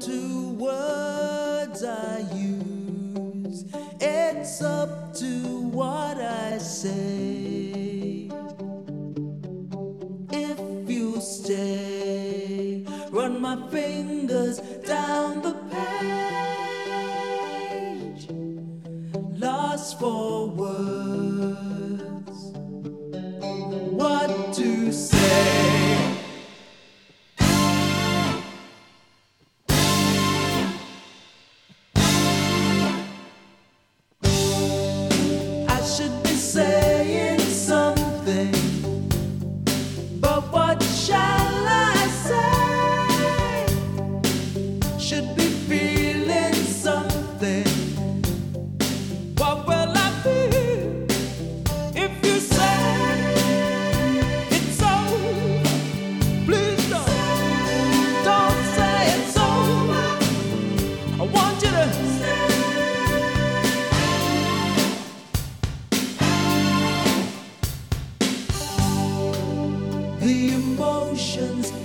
to words I use. It's up to what I say. If you stay, run my fingers down the page. Lost for words. say.